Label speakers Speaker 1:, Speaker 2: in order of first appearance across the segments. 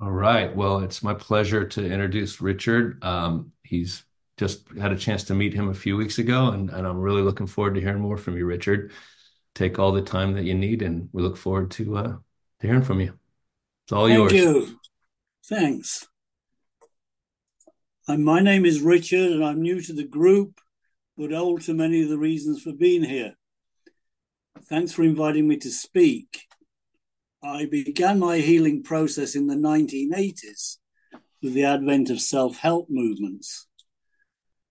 Speaker 1: All right. Well, it's my pleasure to introduce Richard. Um, he's just had a chance to meet him a few weeks ago, and, and I'm really looking forward to hearing more from you, Richard. Take all the time that you need, and we look forward to, uh, to hearing from you. It's all yours.
Speaker 2: Thank
Speaker 1: yours.
Speaker 2: you. Thanks. And my name is Richard, and I'm new to the group, but old to many of the reasons for being here. Thanks for inviting me to speak. I began my healing process in the 1980s with the advent of self help movements.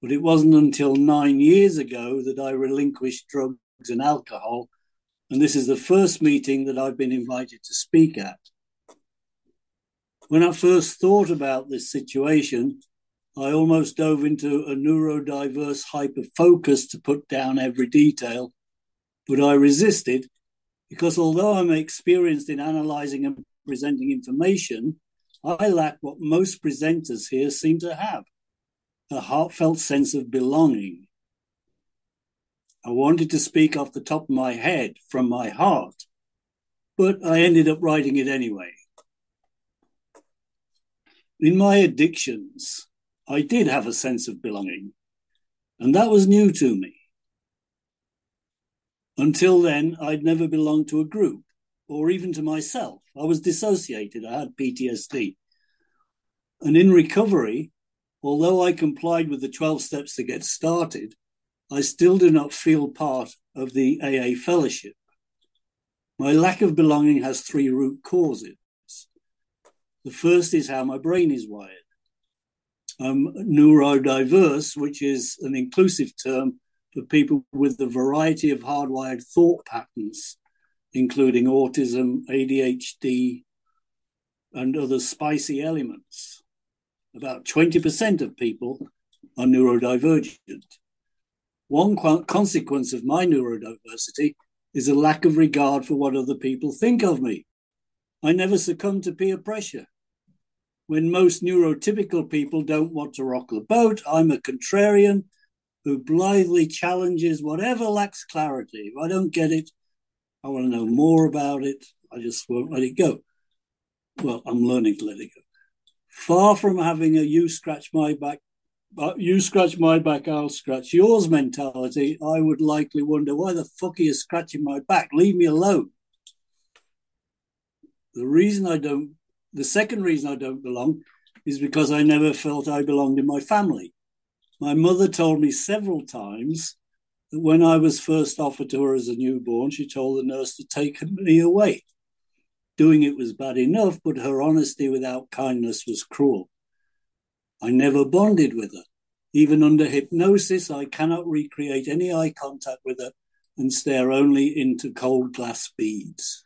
Speaker 2: But it wasn't until nine years ago that I relinquished drugs and alcohol, and this is the first meeting that I've been invited to speak at. When I first thought about this situation, I almost dove into a neurodiverse hyper focus to put down every detail, but I resisted because although I'm experienced in analyzing and presenting information, I lack what most presenters here seem to have a heartfelt sense of belonging. I wanted to speak off the top of my head from my heart, but I ended up writing it anyway. In my addictions, I did have a sense of belonging, and that was new to me. Until then, I'd never belonged to a group or even to myself. I was dissociated, I had PTSD. And in recovery, although I complied with the 12 steps to get started, I still do not feel part of the AA fellowship. My lack of belonging has three root causes. The first is how my brain is wired. I'm neurodiverse, which is an inclusive term for people with a variety of hardwired thought patterns, including autism, ADHD, and other spicy elements. About 20% of people are neurodivergent. One consequence of my neurodiversity is a lack of regard for what other people think of me. I never succumb to peer pressure. When most neurotypical people don't want to rock the boat, I'm a contrarian who blithely challenges whatever lacks clarity. If I don't get it, I want to know more about it. I just won't let it go. Well, I'm learning to let it go. Far from having a you scratch my back, uh, you scratch my back, I'll scratch yours mentality, I would likely wonder why the fuck are you scratching my back? Leave me alone. The reason I don't, the second reason I don't belong is because I never felt I belonged in my family. My mother told me several times that when I was first offered to her as a newborn, she told the nurse to take me away. Doing it was bad enough, but her honesty without kindness was cruel. I never bonded with her. Even under hypnosis, I cannot recreate any eye contact with her and stare only into cold glass beads.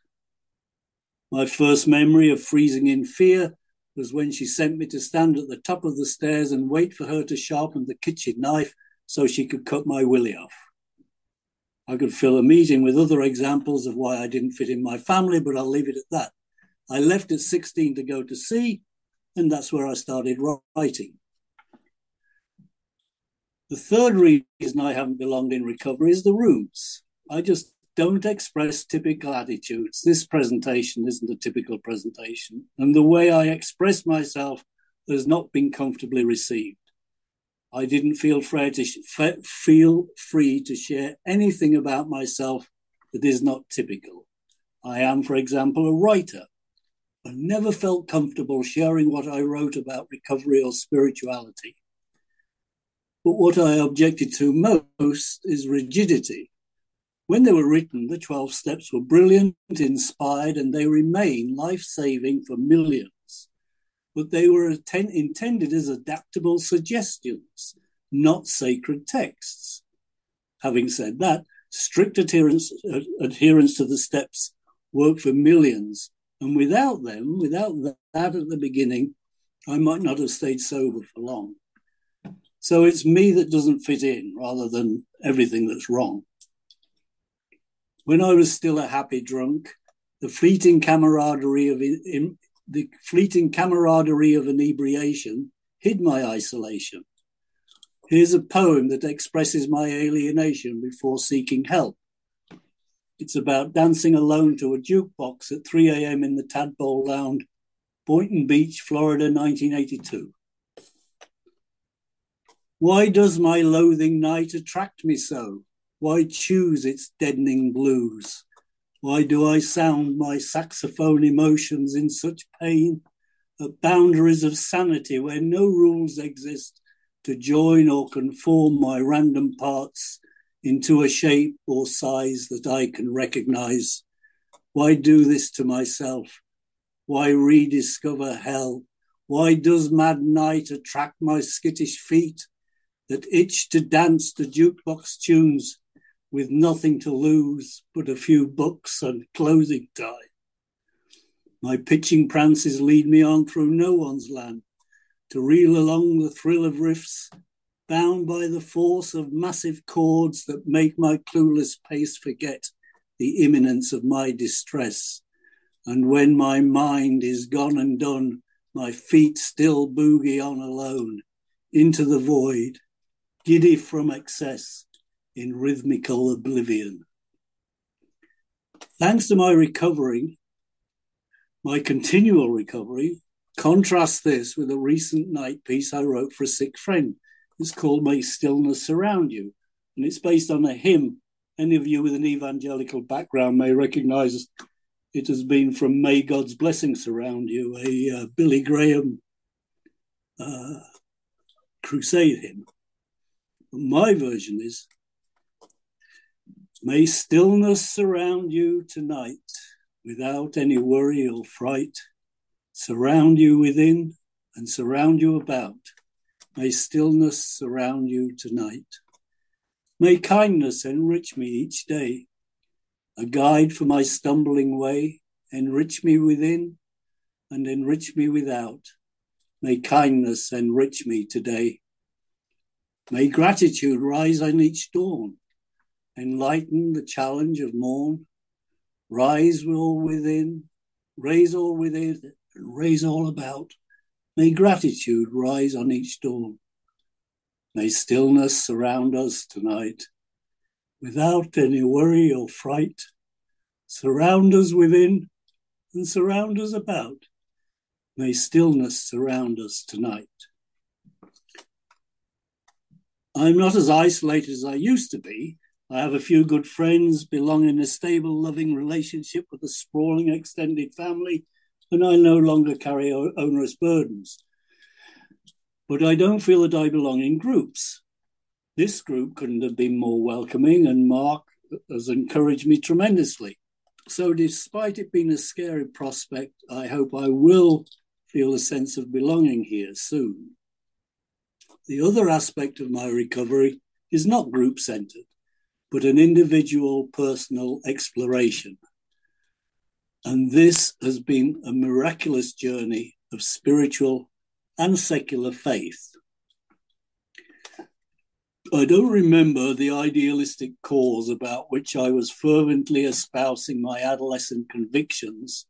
Speaker 2: My first memory of freezing in fear was when she sent me to stand at the top of the stairs and wait for her to sharpen the kitchen knife so she could cut my willy off. I could fill a meeting with other examples of why I didn't fit in my family, but I'll leave it at that. I left at 16 to go to sea, and that's where I started writing. The third reason I haven't belonged in recovery is the roots. I just don't express typical attitudes. This presentation isn't a typical presentation, and the way I express myself has not been comfortably received. I didn't feel free to sh- feel free to share anything about myself that is not typical. I am, for example, a writer. I never felt comfortable sharing what I wrote about recovery or spirituality. But what I objected to most is rigidity. When they were written, the 12 steps were brilliant, inspired, and they remain life saving for millions. But they were atten- intended as adaptable suggestions, not sacred texts. Having said that, strict adherence, adherence to the steps worked for millions. And without them, without that at the beginning, I might not have stayed sober for long. So it's me that doesn't fit in rather than everything that's wrong. When I was still a happy drunk, the fleeting camaraderie of in, the fleeting camaraderie of inebriation hid my isolation. Here's a poem that expresses my alienation before seeking help. It's about dancing alone to a jukebox at 3 a.m. in the Tadpole Lounge, Boynton Beach, Florida, 1982. Why does my loathing night attract me so? Why choose its deadening blues? Why do I sound my saxophone emotions in such pain at boundaries of sanity where no rules exist to join or conform my random parts into a shape or size that I can recognize? Why do this to myself? Why rediscover hell? Why does mad night attract my skittish feet that itch to dance the jukebox tunes with nothing to lose but a few books and closing time. My pitching prances lead me on through no one's land to reel along the thrill of riffs, bound by the force of massive chords that make my clueless pace forget the imminence of my distress. And when my mind is gone and done, my feet still boogie on alone into the void, giddy from excess in rhythmical oblivion. Thanks to my recovery, my continual recovery, contrast this with a recent night piece I wrote for a sick friend. It's called May Stillness Surround You, and it's based on a hymn. Any of you with an evangelical background may recognize it has been from May God's Blessing Surround You, a uh, Billy Graham uh, crusade hymn. My version is May stillness surround you tonight without any worry or fright. Surround you within and surround you about. May stillness surround you tonight. May kindness enrich me each day, a guide for my stumbling way. Enrich me within and enrich me without. May kindness enrich me today. May gratitude rise on each dawn enlighten the challenge of morn, rise all within, raise all within, and raise all about. May gratitude rise on each dawn. May stillness surround us tonight, without any worry or fright. Surround us within and surround us about. May stillness surround us tonight. I'm not as isolated as I used to be, I have a few good friends, belong in a stable, loving relationship with a sprawling extended family, and I no longer carry onerous burdens. But I don't feel that I belong in groups. This group couldn't have been more welcoming, and Mark has encouraged me tremendously. So, despite it being a scary prospect, I hope I will feel a sense of belonging here soon. The other aspect of my recovery is not group centered but an individual personal exploration. And this has been a miraculous journey of spiritual and secular faith. I don't remember the idealistic cause about which I was fervently espousing my adolescent convictions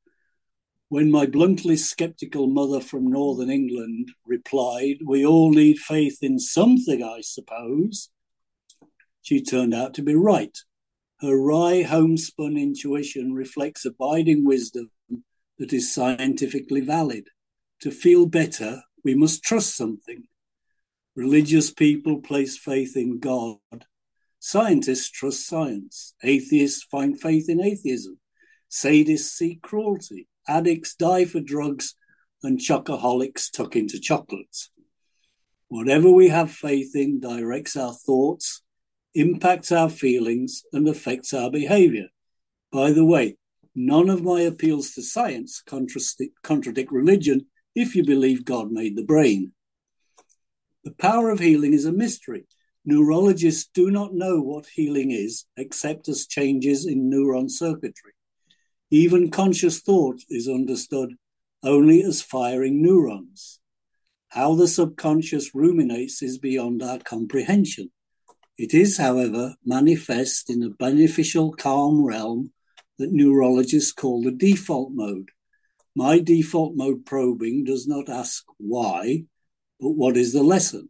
Speaker 2: when my bluntly skeptical mother from Northern England replied, We all need faith in something, I suppose she turned out to be right. Her wry homespun intuition reflects abiding wisdom that is scientifically valid. To feel better, we must trust something. Religious people place faith in God. Scientists trust science. Atheists find faith in atheism. Sadists seek cruelty. Addicts die for drugs, and chocoholics tuck into chocolates. Whatever we have faith in directs our thoughts, impacts our feelings and affects our behavior. By the way, none of my appeals to science contradict, religion if you believe God made the brain. The power of healing is a mystery. Neurologists do not know what healing is except as changes in neuron circuitry. Even conscious thought is understood only as firing neurons. How the subconscious ruminates is beyond our comprehension. It is, however, manifest in a beneficial calm realm that neurologists call the default mode. My default mode probing does not ask why, but what is the lesson?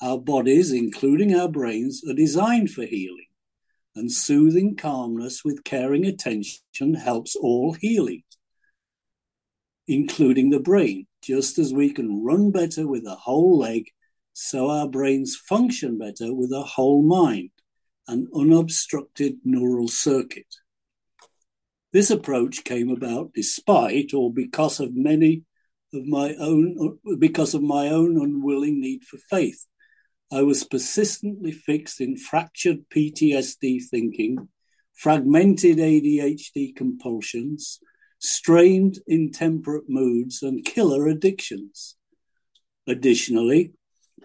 Speaker 2: Our bodies, including our brains, are designed for healing, and soothing calmness with caring attention helps all healing. including the brain, just as we can run better with a whole leg, so our brains function better with a whole mind, an unobstructed neural circuit. This approach came about despite or because of many of my own because of my own unwilling need for faith. I was persistently fixed in fractured PTSD thinking, fragmented ADHD compulsions, strained intemperate moods, and killer addictions. Additionally,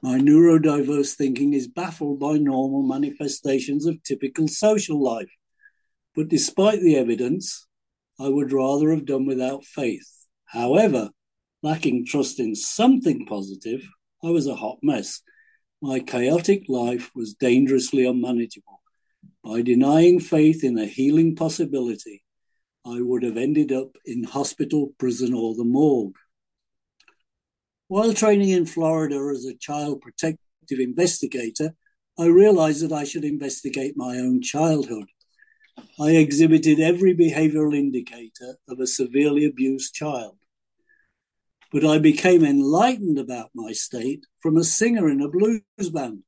Speaker 2: my neurodiverse thinking is baffled by normal manifestations of typical social life. But despite the evidence, I would rather have done without faith. However, lacking trust in something positive, I was a hot mess. My chaotic life was dangerously unmanageable. By denying faith in a healing possibility, I would have ended up in hospital, prison, or the morgue. While training in Florida as a child protective investigator, I realized that I should investigate my own childhood. I exhibited every behavioral indicator of a severely abused child. But I became enlightened about my state from a singer in a blues band.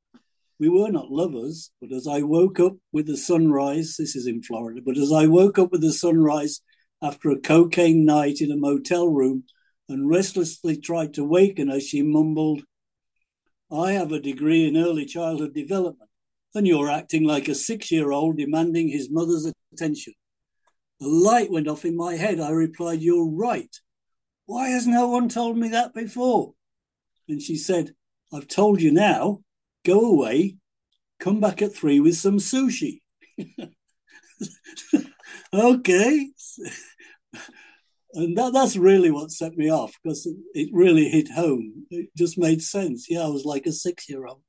Speaker 2: We were not lovers, but as I woke up with the sunrise, this is in Florida, but as I woke up with the sunrise after a cocaine night in a motel room and restlessly tried to waken her, she mumbled, I have a degree in early childhood development, and you're acting like a six year old demanding his mother's attention. A light went off in my head. I replied, You're right. Why has no one told me that before? And she said, I've told you now go away, come back at three with some sushi. okay. And that, that's really what set me off because it, it really hit home. It just made sense. Yeah, I was like a six year old.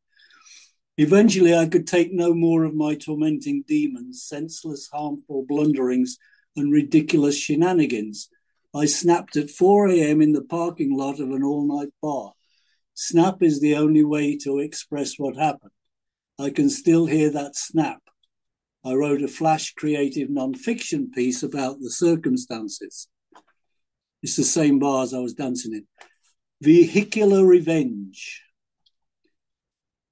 Speaker 2: Eventually, I could take no more of my tormenting demons, senseless, harmful blunderings, and ridiculous shenanigans. I snapped at 4 a.m. in the parking lot of an all night bar. Snap is the only way to express what happened. I can still hear that snap. I wrote a flash creative non-fiction piece about the circumstances. It's the same bars I was dancing in. Vehicular revenge.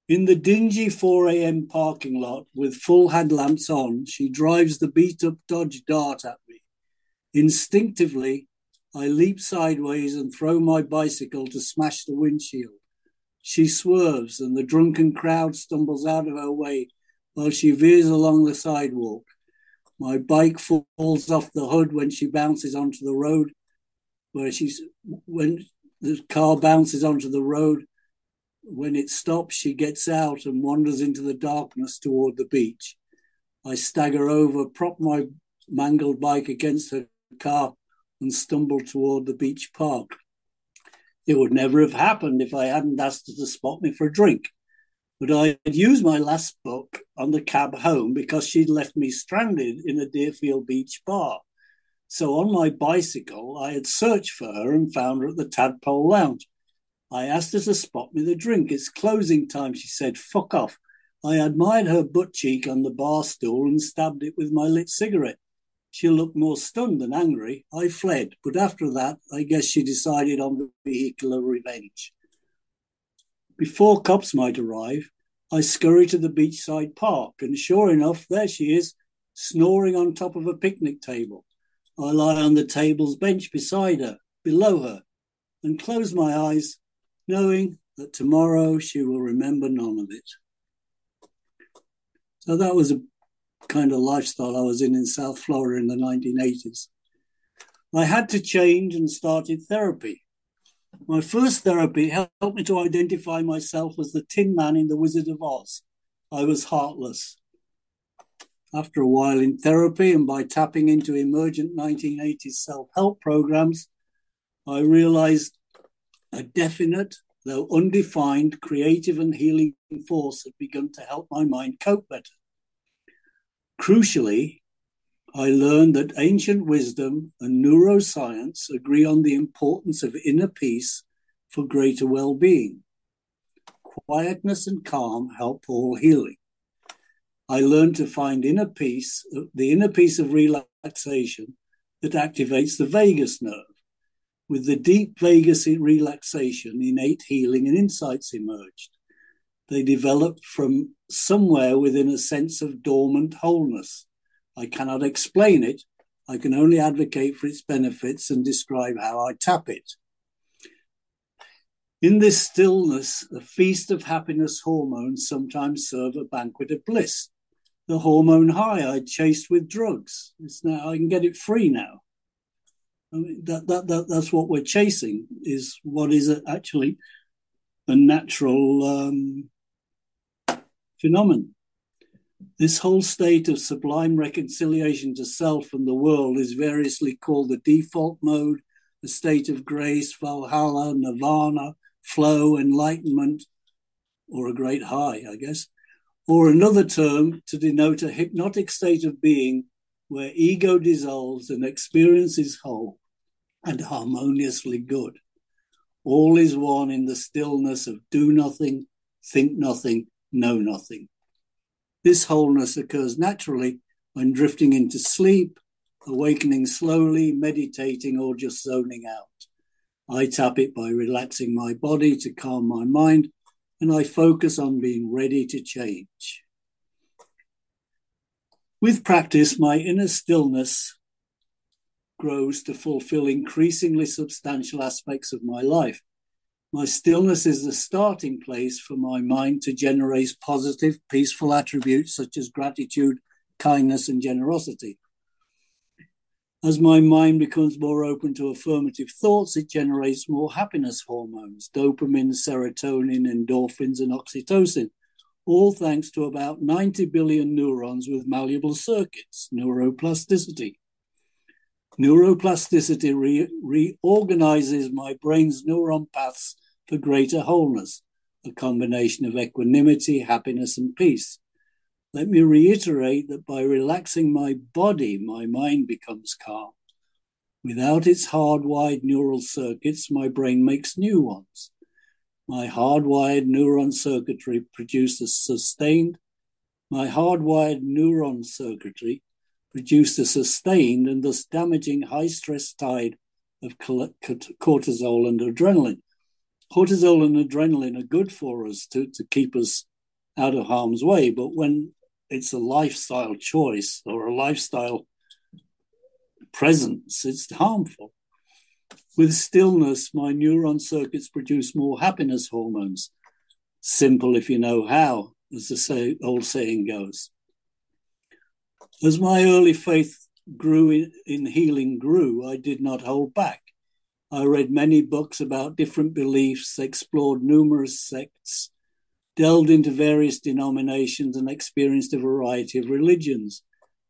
Speaker 2: In the dingy 4 a.m. parking lot with full headlamps on, she drives the beat up Dodge Dart at me. Instinctively, I leap sideways and throw my bicycle to smash the windshield. She swerves, and the drunken crowd stumbles out of her way while she veers along the sidewalk. My bike falls off the hood when she bounces onto the road, where she's when the car bounces onto the road. When it stops, she gets out and wanders into the darkness toward the beach. I stagger over, prop my mangled bike against her car, and stumble toward the beach park. It would never have happened if I hadn't asked her to spot me for a drink. But I had used my last book on the cab home because she'd left me stranded in a Deerfield Beach bar. So on my bicycle, I had searched for her and found her at the Tadpole Lounge. I asked her to spot me the drink. It's closing time, she said. Fuck off. I admired her butt cheek on the bar stool and stabbed it with my lit cigarette. She looked more stunned than angry. I fled, but after that, I guess she decided on the vehicular revenge. Before cops might arrive, I scurry to the beachside park, and sure enough, there she is, snoring on top of a picnic table. I lie on the table's bench beside her, below her, and close my eyes, knowing that tomorrow she will remember none of it. So that was a kind of lifestyle I was in in South Florida in the 1980s. I had to change and started therapy. My first therapy helped me to identify myself as the Tin Man in The Wizard of Oz. I was heartless. After a while in therapy and by tapping into emergent 1980s self help programs, I realized a definite, though undefined, creative and healing force had begun to help my mind cope better. Crucially, I learned that ancient wisdom and neuroscience agree on the importance of inner peace for greater well being. Quietness and calm help all healing. I learned to find inner peace, the inner peace of relaxation that activates the vagus nerve. With the deep vagus relaxation, innate healing and insights emerged. They developed from somewhere within a sense of dormant wholeness. I cannot explain it. I can only advocate for its benefits and describe how I tap it. In this stillness, a feast of happiness hormones sometimes serve a banquet of bliss. The hormone high I chased with drugs. It's now I can get it free now. I mean, that, that, that that's what we're chasing is what is actually a natural um, phenomenon. This whole state of sublime reconciliation to self and the world is variously called the default mode, the state of grace, Valhalla, Nirvana, flow, enlightenment, or a great high, I guess, or another term to denote a hypnotic state of being where ego dissolves and experience is whole and harmoniously good. All is one in the stillness of do nothing, think nothing, know nothing. This wholeness occurs naturally when drifting into sleep, awakening slowly, meditating, or just zoning out. I tap it by relaxing my body to calm my mind, and I focus on being ready to change. With practice, my inner stillness grows to fulfill increasingly substantial aspects of my life. My stillness is the starting place for my mind to generate positive, peaceful attributes such as gratitude, kindness, and generosity. As my mind becomes more open to affirmative thoughts, it generates more happiness hormones dopamine, serotonin, endorphins, and oxytocin, all thanks to about 90 billion neurons with malleable circuits, neuroplasticity. Neuroplasticity re- reorganizes my brain's neuron paths for greater wholeness, a combination of equanimity, happiness, and peace. Let me reiterate that by relaxing my body, my mind becomes calm. Without its hardwired neural circuits, my brain makes new ones. My hardwired neuron circuitry produces sustained. My hardwired neuron circuitry produced a sustained and thus damaging high stress tide of cortisol and adrenaline. Cortisol and adrenaline are good for us to, to keep us out of harm's way, but when it's a lifestyle choice or a lifestyle presence, it's harmful. With stillness, my neuron circuits produce more happiness hormones. Simple if you know how, as the say, old saying goes. As my early faith grew in, in healing grew, I did not hold back. I read many books about different beliefs, explored numerous sects, delved into various denominations and experienced a variety of religions.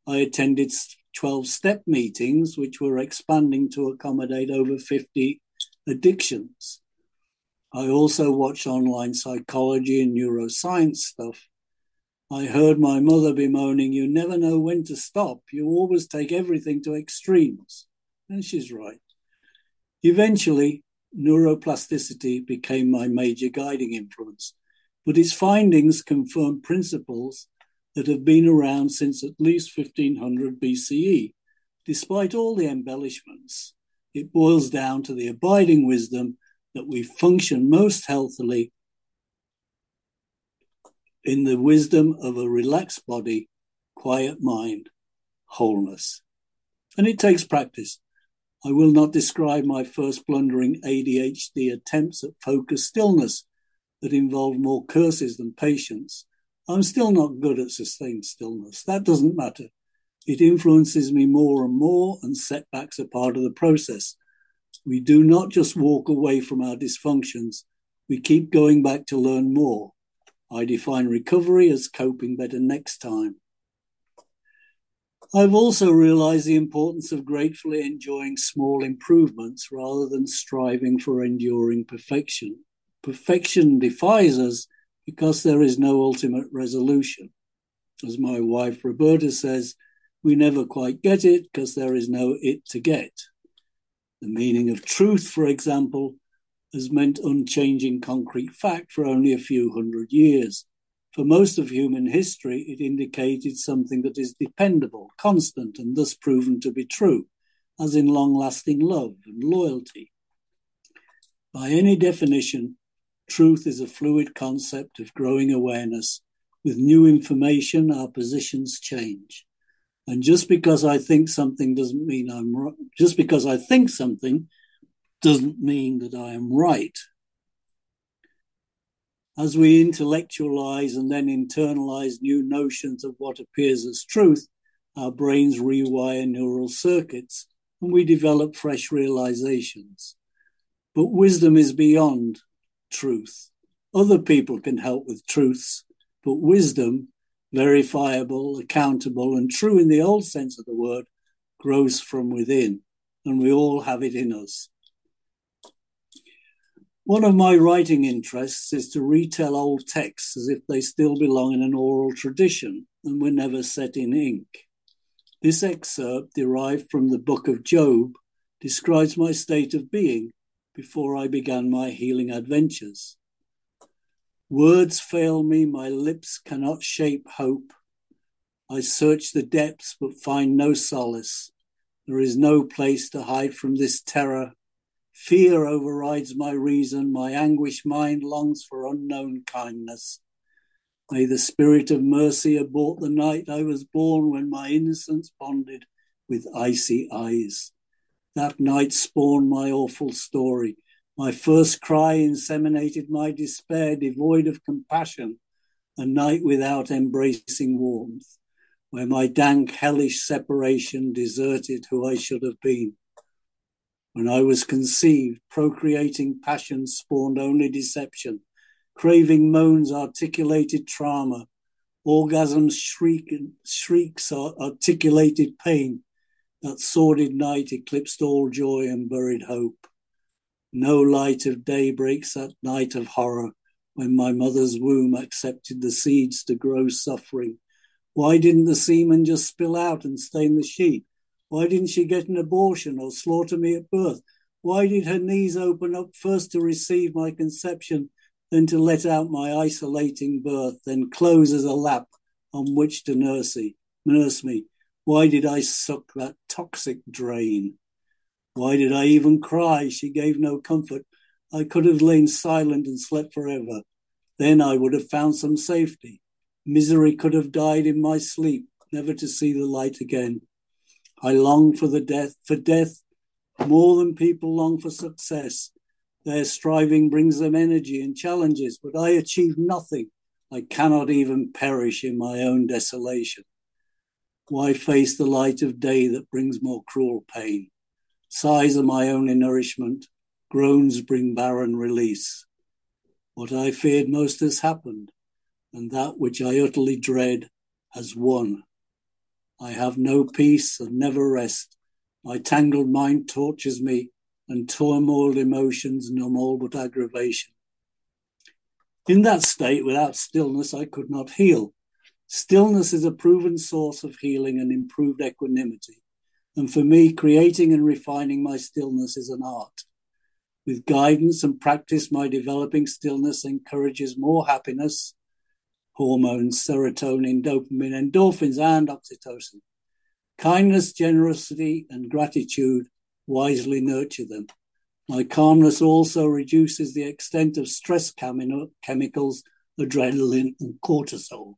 Speaker 2: I attended 12 step meetings, which were expanding to accommodate over 50 addictions. I also watched online psychology and neuroscience stuff. I heard my mother bemoaning, You never know when to stop. You always take everything to extremes. And she's right. Eventually, neuroplasticity became my major guiding influence but its findings confirm principles that have been around since at least 1500 BCE. Despite all the embellishments, it boils down to the abiding wisdom that we function most healthily in the wisdom of a relaxed body, quiet mind, wholeness. And it takes practice. I will not describe my first blundering ADHD attempts at focused stillness that involve more curses than patience, I'm still not good at sustained stillness. That doesn't matter. It influences me more and more, and setbacks are part of the process. We do not just walk away from our dysfunctions, we keep going back to learn more. I define recovery as coping better next time. I've also realized the importance of gratefully enjoying small improvements rather than striving for enduring perfection perfection defies us because there is no ultimate resolution. As my wife Roberta says, we never quite get it because there is no it to get. The meaning of truth, for example, has meant unchanging concrete fact for only a few hundred years. For most of human history, it indicated something that is dependable, constant, and thus proven to be true, as in long lasting love and loyalty. By any definition, truth is a fluid concept of growing awareness. With new information, our positions change. And just because I think something doesn't mean I'm right. Just because I think something doesn't mean that I am right. As we intellectualize and then internalize new notions of what appears as truth, our brains rewire neural circuits and we develop fresh realizations. But wisdom is beyond truth. Other people can help with truths, but wisdom, verifiable, accountable, and true in the old sense of the word, grows from within, and we all have it in us. One of my writing interests is to retell old texts as if they still belong in an oral tradition and were never set in ink. This excerpt, derived from the book of Job, describes my state of being before I began my healing adventures. Words fail me, my lips cannot shape hope. I search the depths but find no solace. There is no place to hide from this terror Fear overrides my reason, my anguished mind longs for unknown kindness. May the spirit of mercy abort the night I was born when my innocence bonded with icy eyes. That night spawned my awful story. My first cry inseminated my despair, devoid of compassion, a night without embracing warmth, where my dank, hellish separation deserted who I should have been. When I was conceived, procreating passion spawned only deception. Craving moans articulated trauma. Orgasms shriek, shrieks articulated pain. That sordid night eclipsed all joy and buried hope. No light of day breaks that night of horror when my mother's womb accepted the seeds to grow suffering. Why didn't the semen just spill out and stain the sheet? Why didn't she get an abortion or slaughter me at birth? Why did her knees open up first to receive my conception, then to let out my isolating birth, then close as a lap on which to nurse, nurse me? Why did I suck that toxic drain? Why did I even cry? She gave no comfort. I could have lain silent and slept forever. Then I would have found some safety. Misery could have died in my sleep, never to see the light again. I long for the death for death more than people long for success. Their striving brings them energy and challenges, but I achieve nothing. I cannot even perish in my own desolation. Why face the light of day that brings more cruel pain? Sighs are my only nourishment, groans bring barren release. What I feared most has happened, and that which I utterly dread has won. I have no peace and never rest. My tangled mind tortures me, and turmoiled emotions numb all but aggravation. In that state, without stillness, I could not heal. Stillness is a proven source of healing and improved equanimity. And for me, creating and refining my stillness is an art. With guidance and practice, my developing stillness encourages more happiness, hormones, serotonin, dopamine, endorphins, and oxytocin. Kindness, generosity, and gratitude wisely nurture them. My calmness also reduces the extent of stress chemicals, adrenaline, and cortisol.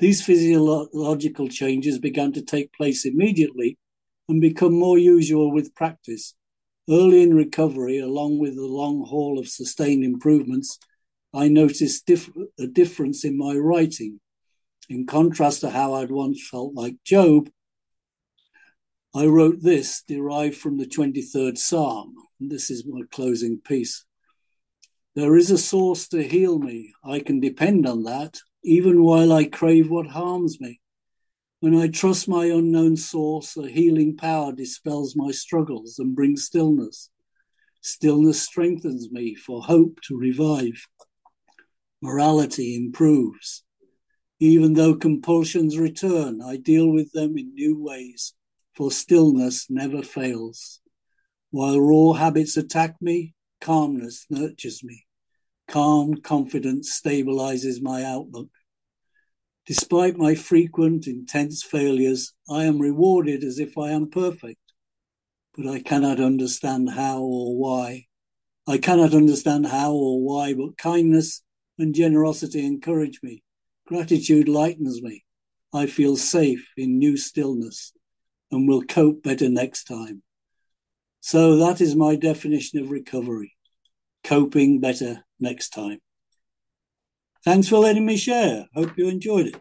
Speaker 2: These physiological changes began to take place immediately and become more usual with practice. Early in recovery, along with the long haul of sustained improvements, I noticed diff- a difference in my writing. In contrast to how I'd once felt like Job, I wrote this derived from the 23rd Psalm. And this is my closing piece. There is a source to heal me. I can depend on that, even while I crave what harms me. When I trust my unknown source, a healing power dispels my struggles and brings stillness. Stillness strengthens me for hope to revive morality improves. Even though compulsions return, I deal with them in new ways, for stillness never fails. While raw habits attack me, calmness nurtures me. Calm confidence stabilizes my outlook. Despite my frequent, intense failures, I am rewarded as if I am perfect, but I cannot understand how or why. I cannot understand how or why, but kindness and generosity encourage me. Gratitude lightens me. I feel safe in new stillness and will cope better next time. So that is my definition of recovery coping better next time. Thanks for letting me share. Hope you enjoyed it.